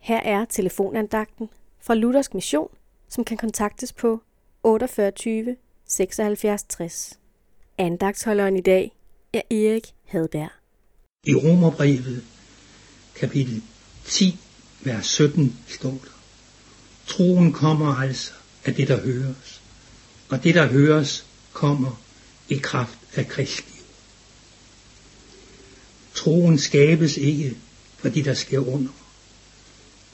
Her er telefonandagten fra Luthersk Mission, som kan kontaktes på 48 76 60. Andagtsholderen i dag er Erik Hadberg. I Romerbrevet, kapitel 10, vers 17, står der. Troen kommer altså af det, der høres, og det, der høres, kommer i kraft af Kristi. Troen skabes ikke, fordi der sker under.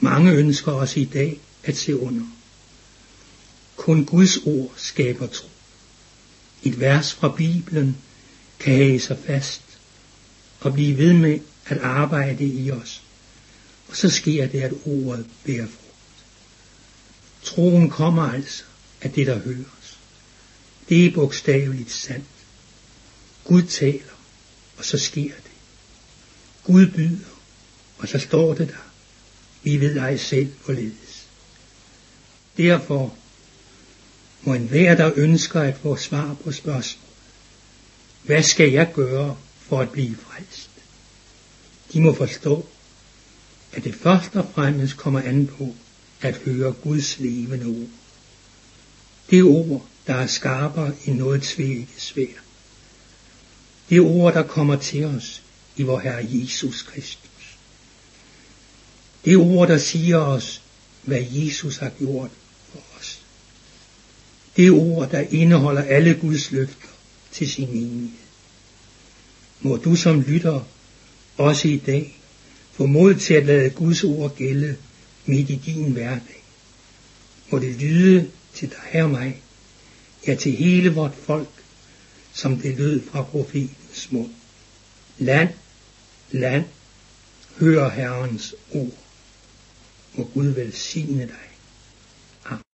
Mange ønsker også i dag at se under. Kun Guds ord skaber tro. Et vers fra Bibelen kan have sig fast og blive ved med at arbejde i os. Og så sker det, at ordet bærer frugt. Troen kommer altså af det, der høres. Det er bogstaveligt sandt. Gud taler, og så sker det. Gud byder, og så står det der. Vi ved ej selv hvorledes. Derfor må enhver, der ønsker at få svar på spørgsmålet, hvad skal jeg gøre for at blive frelst? De må forstå, at det først og fremmest kommer an på at høre Guds levende ord. Det ord, der er skarpere end noget tvækket svær. Det ord, der kommer til os i vor Herre Jesus Kristus. Det ord, der siger os, hvad Jesus har gjort for os. Det ord, der indeholder alle Guds løfter til sin menighed. Må du som lytter også i dag få mod til at lade Guds ord gælde midt i din hverdag. Må det lyde til dig og mig, ja til hele vort folk, som det lød fra profetens mund. Land, land, hør Herrens ord. Må Gud velsigne dig.